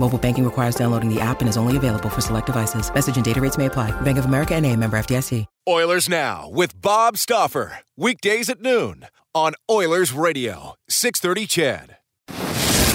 Mobile banking requires downloading the app and is only available for select devices. Message and data rates may apply. Bank of America and a member FDIC. Oilers Now with Bob Stauffer. Weekdays at noon on Oilers Radio. 630 CHED.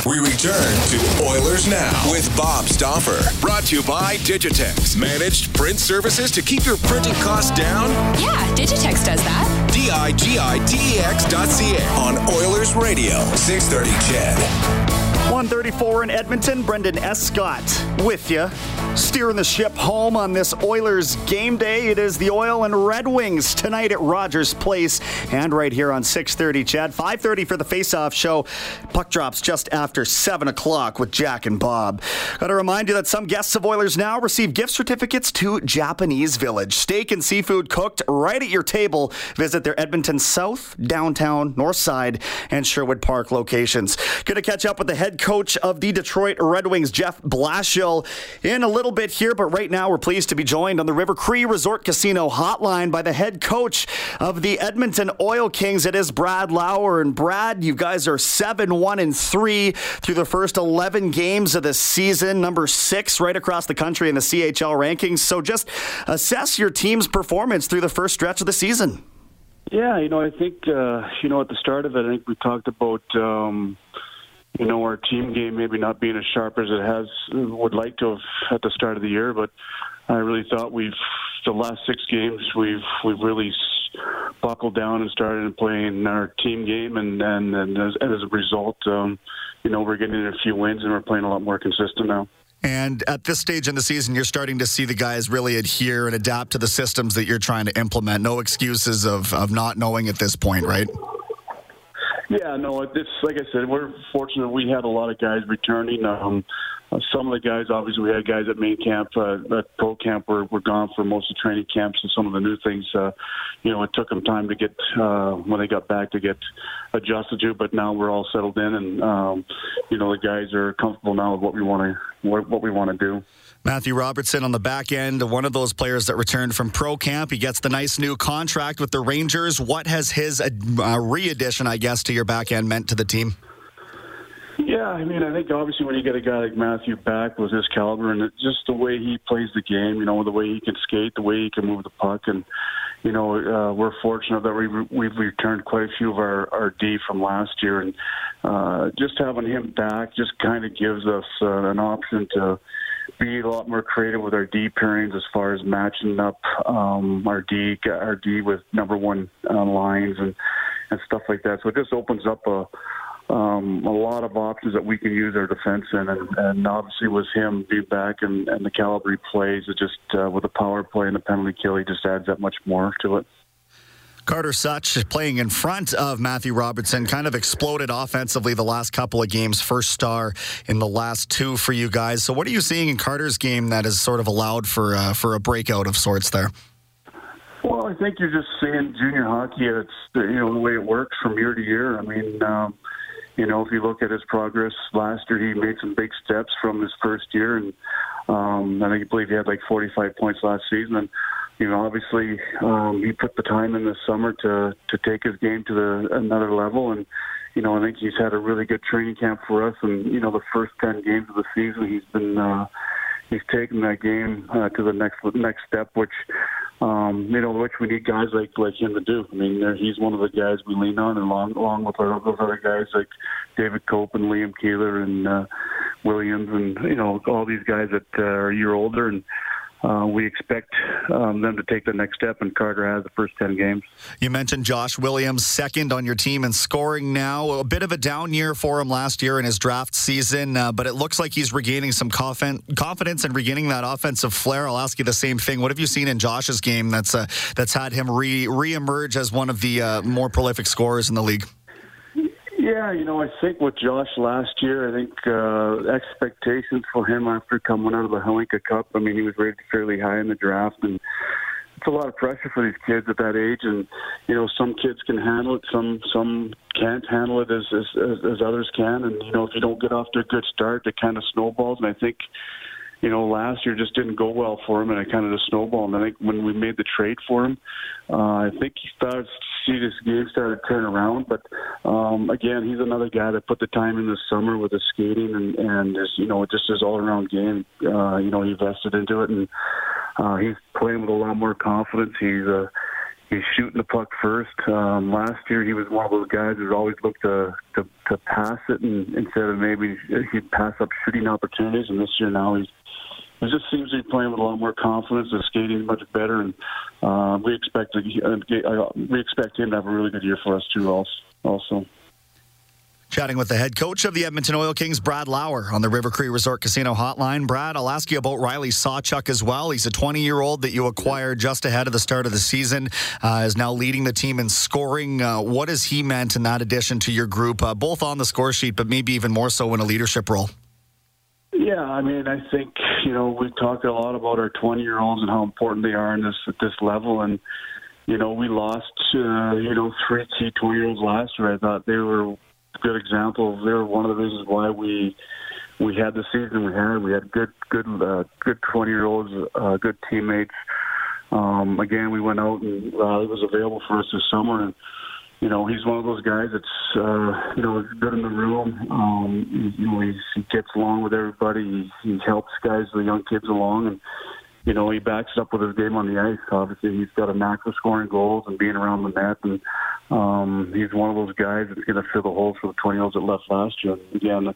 We return to Oilers Now with Bob Stauffer. Brought to you by Digitex. Managed print services to keep your printing costs down? Yeah, Digitex does that. D-I-G-I-T-E-X dot C-A on Oilers Radio. 630 CHED. 134 in Edmonton. Brendan Escott with you, steering the ship home on this Oilers game day. It is the Oil and Red Wings tonight at Rogers Place, and right here on 6:30. CHED 5:30 for the face-off show. Puck drops just after seven o'clock with Jack and Bob. Got to remind you that some guests of Oilers now receive gift certificates to Japanese Village. Steak and seafood cooked right at your table. Visit their Edmonton South, Downtown, North Side, and Sherwood Park locations. Going to catch up with the head coach of the Detroit Red Wings, Jeff Blashill, in a little bit here. But right now, we're pleased to be joined on the River Cree Resort Casino hotline by the head coach of the Edmonton Oil Kings. It is Brad Lauer. And Brad, you guys are 7 1 and 3 through the first 11 games of the season, number six right across the country in the CHL rankings. So just assess your team's performance through the first stretch of the season. Yeah, you know, I think uh, you know at the start of it, I think we talked about um, you know, our team game maybe not being as sharp as it has would like to have at the start of the year, but I really thought we've the last six games we've we've really buckled down and started playing our team game, and and, and as, as a result, um, you know, we're getting a few wins and we're playing a lot more consistent now. And at this stage in the season, you're starting to see the guys really adhere and adapt to the systems that you're trying to implement. No excuses of, of not knowing at this point, right? Yeah, no, it's like I said, we're fortunate. We had a lot of guys returning. Um, uh, some of the guys, obviously, we had guys at main camp, uh, at pro camp, were, were gone for most of training camps, and some of the new things, uh, you know, it took them time to get uh, when they got back to get adjusted to. But now we're all settled in, and um, you know, the guys are comfortable now with what we want to what, what we want to do. Matthew Robertson on the back end, one of those players that returned from pro camp. He gets the nice new contract with the Rangers. What has his uh, re-addition, I guess, to your back end meant to the team? Yeah, I mean, I think obviously when you get a guy like Matthew back with his caliber and just the way he plays the game, you know, the way he can skate, the way he can move the puck, and you know, uh, we're fortunate that we we've returned quite a few of our our D from last year, and uh, just having him back just kind of gives us uh, an option to be a lot more creative with our D pairings as far as matching up um, our D our D with number one uh, lines and and stuff like that. So it just opens up a um, a lot of options that we can use our defense in, and, and obviously with him being back and, and the caliber he plays, it just uh, with the power play and the penalty kill, he just adds that much more to it. Carter Souch playing in front of Matthew Robertson kind of exploded offensively the last couple of games. First star in the last two for you guys. So, what are you seeing in Carter's game that has sort of allowed for uh, for a breakout of sorts there? Well, I think you're just seeing junior hockey. It's you know the way it works from year to year. I mean, um, you know, if you look at his progress last year, he made some big steps from his first year, and um, I think I believe he had like 45 points last season. And you know, obviously, um, he put the time in this summer to to take his game to the another level, and you know, I think he's had a really good training camp for us. And you know, the first 10 games of the season, he's been uh, he's taken that game uh, to the next next step, which um, you know, which we need guys like like him to do. I mean, he's one of the guys we lean on, along along with our, those other guys like David Kope and Liam Keeler and uh, Williams, and you know, all these guys that uh, are a year older and uh, we expect um, them to take the next step, and Carter has the first 10 games. You mentioned Josh Williams, second on your team in scoring now. A bit of a down year for him last year in his draft season, uh, but it looks like he's regaining some confidence and regaining that offensive flair. I'll ask you the same thing. What have you seen in Josh's game that's uh, that's had him re reemerge as one of the uh, more prolific scorers in the league? Yeah, you know, I think with Josh last year, I think uh, expectations for him after coming out of the Hlinka Cup. I mean, he was rated fairly high in the draft, and it's a lot of pressure for these kids at that age. And you know, some kids can handle it, some some can't handle it as as, as others can. And you know, if you don't get off to a good start, it kind of snowballs. And I think you know, last year just didn't go well for him, and it kind of just snowballed. And I think when we made the trade for him, uh, I think he started see this game started turn around. But um, again, he's another guy that put the time in the summer with his skating and and his, you know, just his all around game. Uh, you know, he invested into it, and uh, he's playing with a lot more confidence. He's uh, he's shooting the puck first. Um, last year, he was one of those guys who always looked to, to to pass it, and instead of maybe he'd pass up shooting opportunities. And this year now he's he just seems to be playing with a lot more confidence. The skating much better, and uh, we expect uh, we expect him to have a really good year for us too. Also. Chatting with the head coach of the Edmonton Oil Kings, Brad Lauer, on the River Cree Resort Casino Hotline. Brad, I'll ask you about Riley Sawchuk as well. He's a 20 year old that you acquired just ahead of the start of the season. Uh, is now leading the team in scoring. Uh, what has he meant in that addition to your group, uh, both on the score sheet, but maybe even more so in a leadership role? Yeah, I mean, I think you know we talk a lot about our 20 year olds and how important they are in this at this level, and you know we lost uh, you know three key 20 year olds last year. I thought they were a good example. They were one of the reasons why we we had the season we had. We had good good uh, good 20 year olds, uh, good teammates. Um, again, we went out and uh, it was available for us this summer and you know, he's one of those guys that's, uh, you know, good in the room. Um, you know, he's, he gets along with everybody. He, he helps guys, the young kids along, and you know, he backs it up with his game on the ice. Obviously, he's got a knack for scoring goals and being around the net, and um, he's one of those guys that's going to fill the holes for the 20 olds that left last year. And again,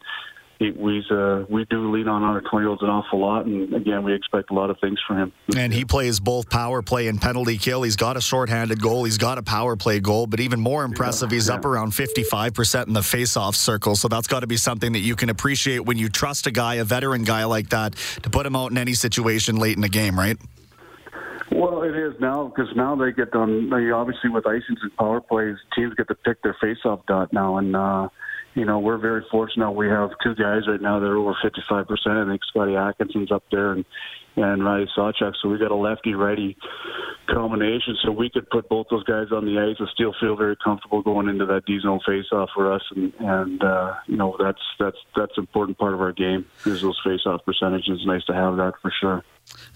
he, we uh, we do lean on our 20 year olds an awful lot, and again, we expect a lot of things from him. And he plays both power play and penalty kill. He's got a shorthanded goal, he's got a power play goal, but even more impressive, he's yeah. up around 55% in the face-off circle. So that's got to be something that you can appreciate when you trust a guy, a veteran guy like that, to put him out in any situation late in the game, right? Well, it is now because now they get done. They obviously, with icings and power plays, teams get to pick their face-off dot now, and. uh you know, we're very fortunate. We have two guys right now that are over 55%. I think Scotty Atkinson's up there and, and Riley Sawchuk. So we got a lefty righty combination. So we could put both those guys on the ice and still feel very comfortable going into that D zone face for us. And, and uh, you know, that's, that's, that's an important part of our game is those face off percentages. Nice to have that for sure.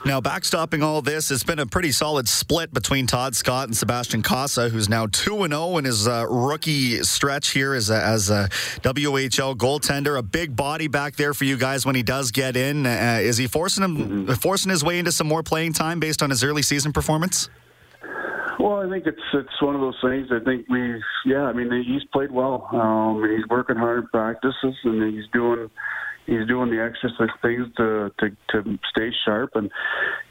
Now, backstopping all this, it's been a pretty solid split between Todd Scott and Sebastian Cossa, who's now 2 0 in his uh, rookie stretch here as a, as a WHL goaltender. A big body back there for you guys when he does get in. Uh, is he forcing him mm-hmm. forcing his way into some more playing time based on his early season performance? Well, I think it's it's one of those things. I think we, yeah, I mean, he's played well, um, and he's working hard in practices, and he's doing he's doing the extra things to, to to stay sharp, and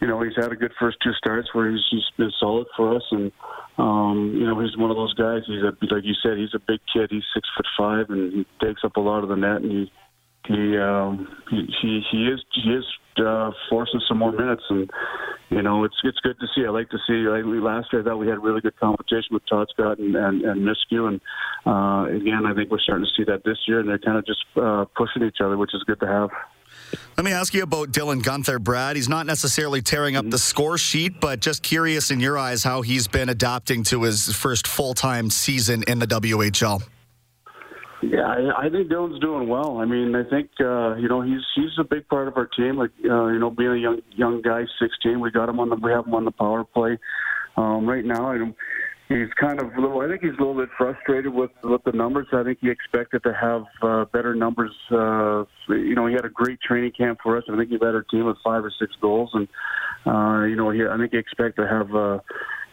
you know he's had a good first two starts where he's, he's been solid for us, and um, you know he's one of those guys. He's a like you said, he's a big kid. He's six foot five, and he takes up a lot of the net, and he he um, he, he he is he is uh, forcing some more minutes, and you know it's it's good to see. I like to see. Like last year, I thought we had really good competition with Todd Scott and and, and Myskiw, and uh, again, I think we're starting to see that this year, and they're kind of just uh, pushing each other, which is good to have. Let me ask you about Dylan Guenther, Brad. He's not necessarily tearing up the score sheet, but just curious in your eyes how he's been adapting to his first full time season in the WHL. Yeah, I, I think Dylan's doing well. I mean, I think uh, you know he's he's a big part of our team. Like uh, you know, being a young young guy, 16, we got him on the we have him on the power play. Um, right now, don't, he's kind of a little. I think he's a little bit frustrated with with the numbers. I think he expected to have uh, better numbers. Uh, you know, he had a great training camp for us. I think he led our team with five or six goals, and uh, you know, he, I think he expected to have. Uh,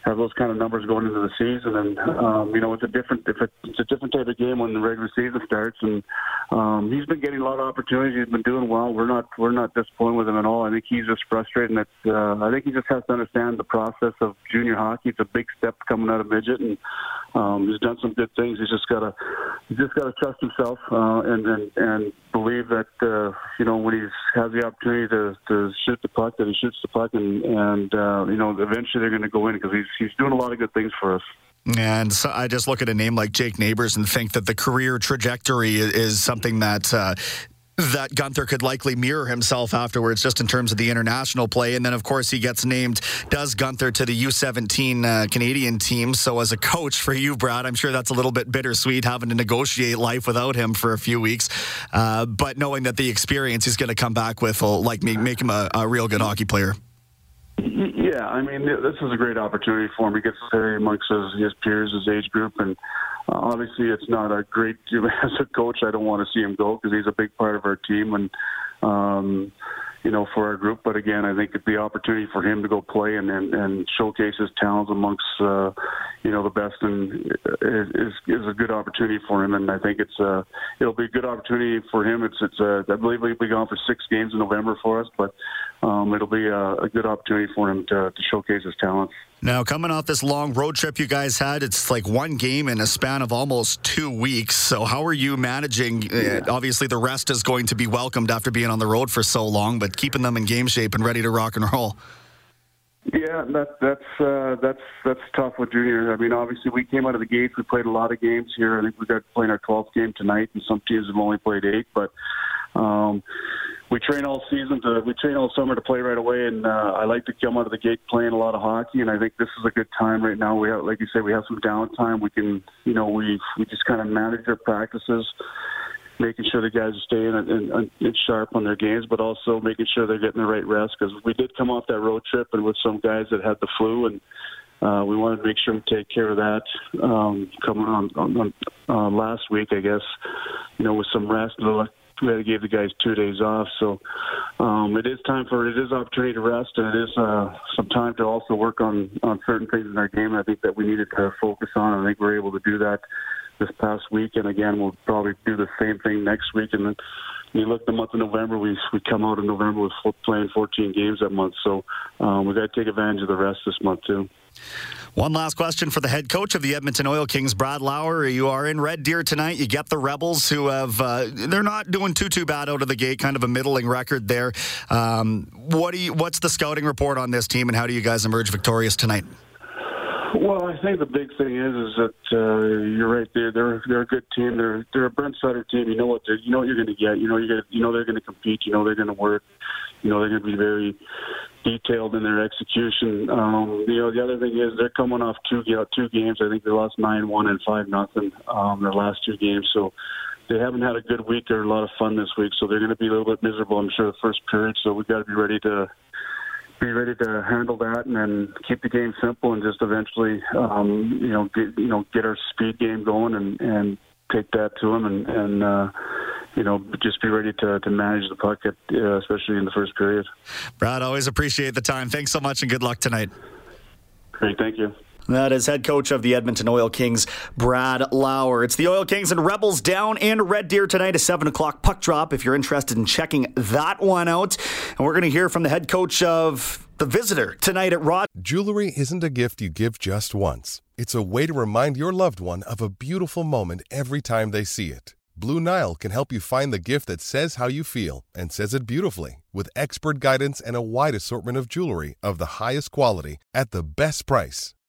have those kind of numbers going into the season. And um, you know, it's a different if it's a different type of game when the regular season starts. And um, he's been getting a lot of opportunities. He's been doing well. We're not we're not disappointed with him at all. I think he's just frustrated. It's, uh, I think he just has to understand the process of junior hockey. It's a big step coming out of midget, and um, he's done some good things. He's just got to he's just got to trust himself uh, and and and believe that uh, you know when he has the opportunity to to shoot the puck that he shoots the puck and and uh, you know eventually they're going to go in because he's he's doing a lot of good things for us. And so I just look at a name like Jake Neighbors and think that the career trajectory is something that uh, that Guenther could likely mirror himself afterwards, just in terms of the international play. And then, of course, he gets named, does Guenther, to the U17 uh, Canadian team. So, as a coach for you, Brad, I'm sure that's a little bit bittersweet having to negotiate life without him for a few weeks. Uh, but knowing that the experience he's going to come back with will like make, make him a, a real good hockey player. Yeah, I mean, this is a great opportunity for him. He gets to stay amongst his, his peers, his age group, and uh, obviously, it's not a great. As a coach, I don't want to see him go because he's a big part of our team, and um, you know, for our group. But again, I think the opportunity for him to go play and and, and showcase his talents amongst uh, you know the best and is is a good opportunity for him. And I think it's uh it'll be a good opportunity for him. It's it's uh, I believe he'll be gone for six games in November for us, but um, it'll be a, a good opportunity for him to, to showcase his talents. Now, coming off this long road trip you guys had, it's like one game in a span of almost two weeks. So, how are you managing? Yeah. Uh, obviously, the rest is going to be welcomed after being on the road for so long, but keeping them in game shape and ready to rock and roll. Yeah, that, that's uh, that's that's tough with junior. I mean, obviously, we came out of the gates. We played a lot of games here. I think we got playing our 12th game tonight, and some teams have only played eight. But um, we train all season to we train all summer to play right away, and uh, I like to come out of the gate playing a lot of hockey. And I think this is a good time right now. We have, like you say, we have some downtime. We can, you know, we we just kind of manage our practices, making sure the guys are staying and, and, and sharp on their games, but also making sure they're getting the right rest. Because we did come off that road trip and with some guys that had the flu and. Uh, we wanted to make sure we take care of that um, coming on, on, on uh, last week, I guess. You know, with some rest, we had to give the guys two days off. So um, it is time for it is opportunity to rest, and it is uh, some time to also work on on certain things in our game. I think that we needed to focus on. I think we're able to do that this past week, and again, we'll probably do the same thing next week. And then you look the month of November, we we come out in November with playing 14 games that month. So um, we got to take advantage of the rest this month too. One last question for the head coach of the Edmonton Oil Kings, Brad Lauer. You are in Red Deer tonight. You get the Rebels, who have uh, they're not doing too too bad out of the gate, kind of a middling record there. Um, what do you? What's the scouting report on this team, and how do you guys emerge victorious tonight? Well, I think the big thing is is that uh, you're right there. They're they're a good team. They're they're a Brent Sutter team. You know what you know what you're going to get. You know you you know they're going to compete. You know they're going to work. You know they're going to be very detailed in their execution. Um, you know the other thing is they're coming off two you know, two games. I think they lost nine one and five nothing um, their last two games. So they haven't had a good week or a lot of fun this week. So they're going to be a little bit miserable. I'm sure the first period. So we've got to be ready to be ready to handle that and then keep the game simple and just eventually, um, you know, get, you know, get our speed game going and, and take that to them and, and uh, you know, just be ready to, to manage the puck, at, uh, especially in the first period. Brad, always appreciate the time. Thanks so much and good luck tonight. Great. Thank you. That is head coach of the Edmonton Oil Kings, Brad Lauer. It's the Oil Kings and Rebels down in Red Deer tonight, a 7 o'clock puck drop if you're interested in checking that one out. And we're going to hear from the head coach of the visitor tonight at Rod. Jewelry isn't a gift you give just once, it's a way to remind your loved one of a beautiful moment every time they see it. Blue Nile can help you find the gift that says how you feel and says it beautifully with expert guidance and a wide assortment of jewelry of the highest quality at the best price.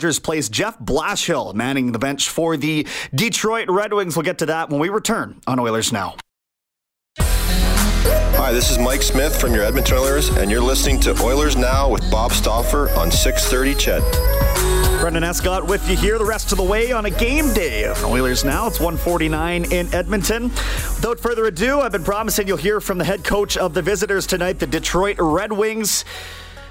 Rogers Place Jeff Blashill manning the bench for the Detroit Red Wings. We'll get to that when we return on Oilers Now. Hi, this is Mike Smith from your Edmonton Oilers, and you're listening to Oilers Now with Bob Stauffer on 630 CHED. Brendan Escott with you here the rest of the way on a game day of Oilers Now. It's 149 in Edmonton. Without further ado, I've been promising you'll hear from the head coach of the visitors tonight, the Detroit Red Wings.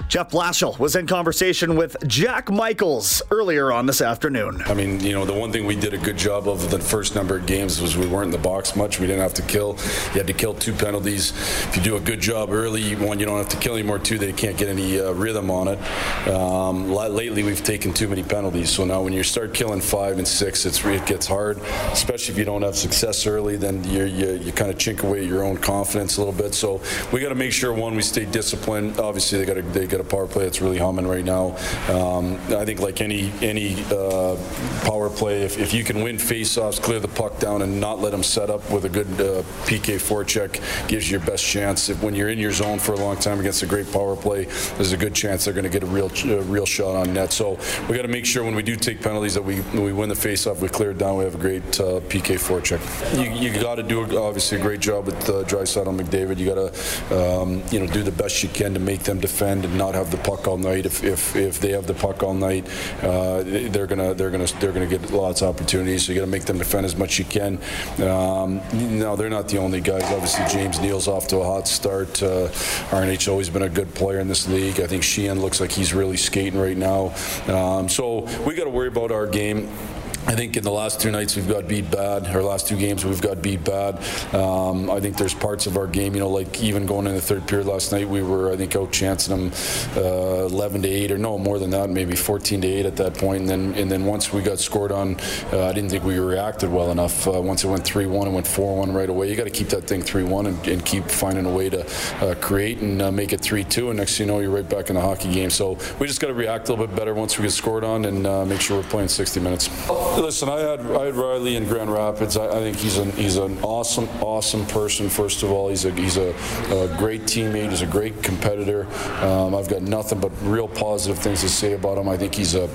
Jeff Blashill was in conversation with Jack Michaels earlier on this afternoon. I mean, you know, the one thing we did a good job of the first number of games was we weren't in the box much. We didn't have to kill. You had to kill two penalties. If you do a good job early, one, you don't have to kill anymore. Two, they can't get any uh, rhythm on it. Um, lately, we've taken too many penalties. So now when you start killing five and six, it's, it gets hard, especially if you don't have success early, then you you kind of chink away your own confidence a little bit. So we got to make sure, one, we stay disciplined. Obviously, they got to they a power play that's really humming right now. Um, I think like any any uh, power play, if, if you can win faceoffs, clear the puck down, and not let them set up with a good uh, PK forecheck, gives you your best chance. If when you're in your zone for a long time against a great power play, there's a good chance they're going to get a real uh, real shot on net. So we got to make sure when we do take penalties that we we win the faceoff, we clear it down, we have a great uh, PK forecheck. You, you got to do obviously a great job with uh, Draisaitl on McDavid. You got to um, you know do the best you can to make them defend and not have the puck all night. If, if, if they have the puck all night, uh, they're gonna they're gonna they're gonna get lots of opportunities. So you got to make them defend as much as you can. Um, no, they're not the only guys. Obviously, James Neal's off to a hot start. Uh, RNH always been a good player in this league. I think Sheahan looks like he's really skating right now. Um, so we got to worry about our game. I think in the last two nights we've got beat bad. Our last two games we've got beat bad. Um, I think there's parts of our game, you know, like even going in the third period last night, we were I think out chancing them uh, 11 to 8 or no more than that, maybe 14 to 8 at that point. And then and then once we got scored on, uh, I didn't think we reacted well enough. Uh, once it went 3-1 and went 4-1 right away, you got to keep that thing 3-1 and, and, keep finding a way to uh, create and uh, make it 3-2. And next thing you know, you're right back in the hockey game. So we just got to react a little bit better once we get scored on and uh, make sure we're playing 60 minutes. Listen, I had I had Riley in Grand Rapids. I, I think he's an he's an awesome awesome person. First of all, he's a he's a, a great teammate. He's a great competitor. Um, I've got nothing but real positive things to say about him. I think he's a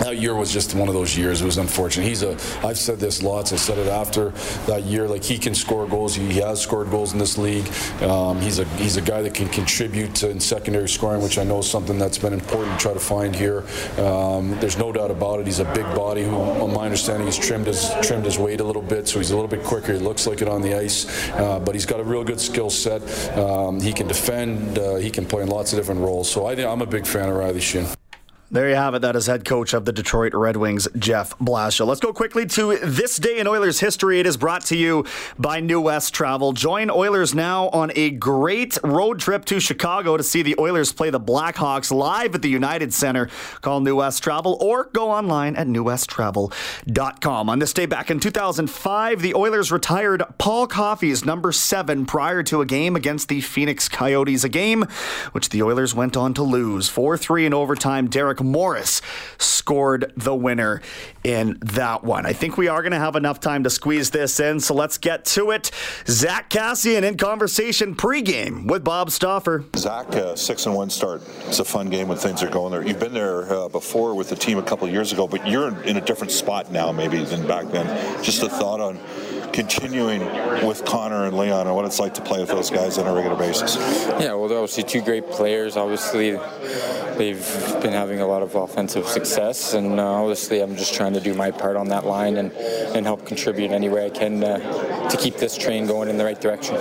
that year was just one of those years. It was unfortunate. He's a. I've said this lots. I said it after that year. Like he can score goals. He has scored goals in this league. Um, he's a he's a guy that can contribute to, in secondary scoring, which I know is something that's been important to try to find here. Um, there's no doubt about it. He's a big body who, on my understanding, he's trimmed his trimmed his weight a little bit, so he's a little bit quicker. He looks like it on the ice, uh, but he's got a real good skill set. Um, he can defend. Uh, he can play in lots of different roles. So I, I'm a big fan of Riley Sheahan. There you have it. That is head coach of the Detroit Red Wings, Jeff Blashill. Let's go quickly to this day in Oilers history. It is brought to you by New West Travel. Join Oilers now on a great road trip to Chicago to see the Oilers play the Blackhawks live at the United Center. Call New West Travel or go online at newwesttravel.com. On this day back in 2005, the Oilers retired Paul Coffey's number seven prior to a game against the Phoenix Coyotes, a game which the Oilers went on to lose 4 3 in overtime. Derek Morris scored the winner in that one. I think we are going to have enough time to squeeze this in, so let's get to it. Zack Kassian in conversation pregame with Bob Stauffer. Zack, uh, six and one start. It's a fun game when things are going there. You've been there uh, before with the team a couple years ago, but you're in a different spot now, maybe than back then. Just a thought on continuing with Connor and Leon and what it's like to play with those guys on a regular basis. Yeah, well, they're obviously two great players. Obviously, they've been having a lot of offensive success, and uh, obviously, I'm just trying to do my part on that line and, and help contribute any way I can uh, to keep this train going in the right direction.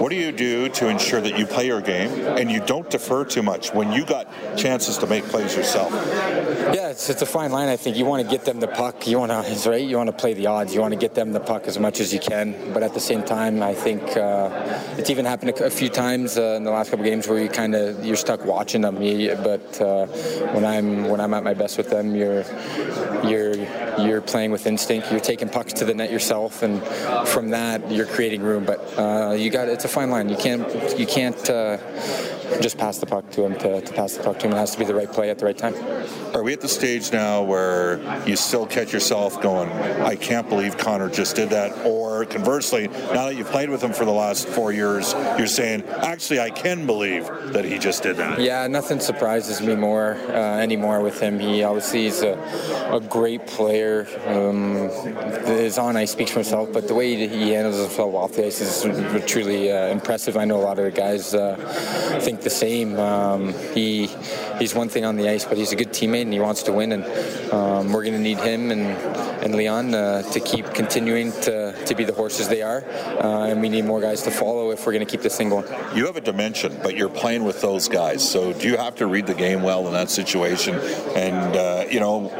What do you do to ensure that you play your game and you don't defer too much when you got chances to make plays yourself? Yeah, it's, it's a fine line. I think you want to get them the puck. You want to, right? You want to play the odds. You want to get them the puck as much as you can. But at the same time, I think uh, it's even happened a, a few times uh, in the last couple games where you kind of you're stuck watching them. But uh, when I'm when I'm at my best with them, you're you're you're playing with instinct. You're taking pucks to the net yourself, and from that you're creating room. But uh, you got it's a fine line. You can't you can't uh, just pass the puck to him to, to pass the puck to him. It has to be the right play at the right time. Are we at the stage now where you still catch yourself going, I can't believe Connor just did that? Or conversely, now that you've played with him for the last four years, you're saying, actually, I can believe that he just did that? Yeah, nothing surprises me more uh, anymore with him. He obviously is a, a great player. Um, his on ice speaks for himself, but the way he handles himself off the ice is truly uh, impressive. I know a lot of the guys uh, think the same. Um, he he's one thing on the ice, but he's a good teammate and he wants to win. And um, we're going to need him and and Leon uh, to keep continuing to, to be the horses they are. Uh, and we need more guys to follow if we're going to keep this thing going. You have a dimension, but you're playing with those guys. So do you have to read the game well in that situation? And uh, you know,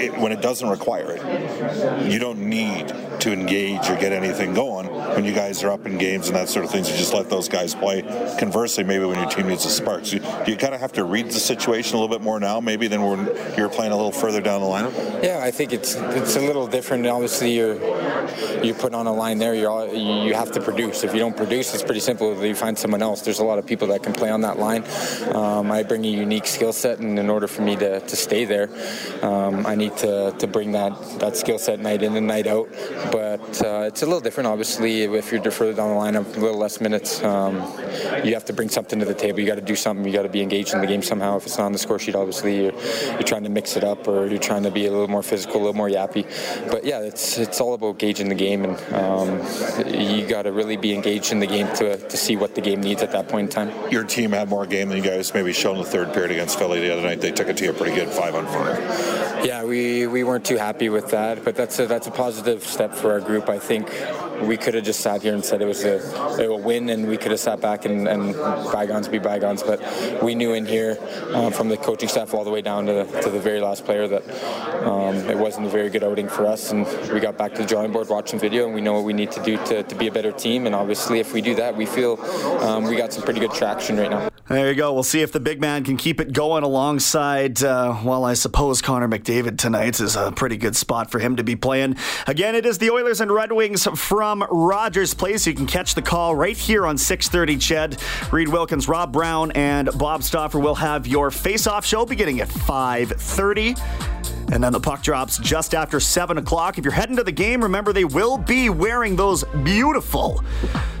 it, when it doesn't require it, you don't need to engage or get anything going when you guys are up in games and that sort of things. You just let those guys play. Conversely, maybe when your team needs a spark, so you, you kind of have to read the situation a little bit more now, maybe than when you're playing a little further down the lineup. Yeah, I think it's it's a little different. Obviously, you're you put on a line there. All, you have to produce. If you don't produce, it's pretty simple. You find someone else. There's a lot of people that can play on that line. Um, I bring a unique skill set, and in order for me to, to stay there, um, I need to, to bring that that skill set night in and night out. But uh, it's a little different, obviously. If you're further down the line, a little less minutes, um, you have to bring something to the table. You got to do something. You got to be engaged in the game somehow. If it's not on the score sheet, obviously you're, you're trying to mix it up, or you're trying to be a little more physical, a little more yappy. But yeah, it's it's all about gauging the game, and um, you got to really be engaged in the game to, to see what the game needs at that point in time. Your team had more game than you guys maybe showed in the third period against Philly the other night. They took it to you pretty good five on five. Yeah, we, we weren't too happy with that, but that's a, that's a positive step for our group. I think we could have just sat here and said it was a, a win, and we could have sat back and, and bygones be bygones. But we knew in here, uh, from the coaching staff all the way down to the, to the very last player, that um, it wasn't a very good outing for us. And we got back to the drawing board, watching video, and we know what we need to do to, to be a better team. And obviously, if we do that, we feel um, we got some pretty good traction right now. There you go. We'll see if the big man can keep it going alongside, uh, well, I suppose Connor McDavid tonight is a pretty good spot for him to be playing. Again, it is the Oilers and Red Wings from Rogers Place. You can catch the call right here on 630 Ched. Reid Wilkins, Rob Brown, and Bob Stauffer will have your face-off show beginning at 530. And then the puck drops just after 7 o'clock. If you're heading to the game, remember they will be wearing those beautiful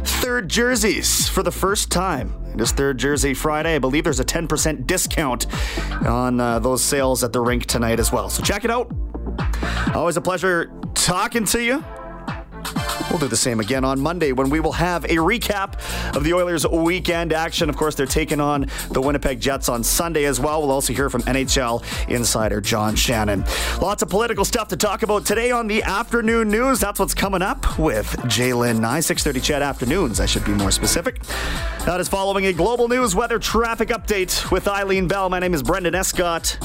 third jerseys for the first time. It is Third Jersey Friday. I believe there's a 10% discount on uh, those sales at the rink tonight as well. So check it out. Always a pleasure talking to you. We'll do the same again on Monday when we will have a recap of the Oilers' weekend action. Of course, they're taking on the Winnipeg Jets on Sunday as well. We'll also hear from NHL insider John Shannon. Lots of political stuff to talk about today on the afternoon news. That's what's coming up with J'lyn Nye, 6:30 CHED afternoons. I should be more specific. That is following a global news weather traffic update with Eileen Bell. My name is Brendan Escott.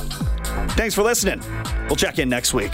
Thanks for listening. We'll check in next week.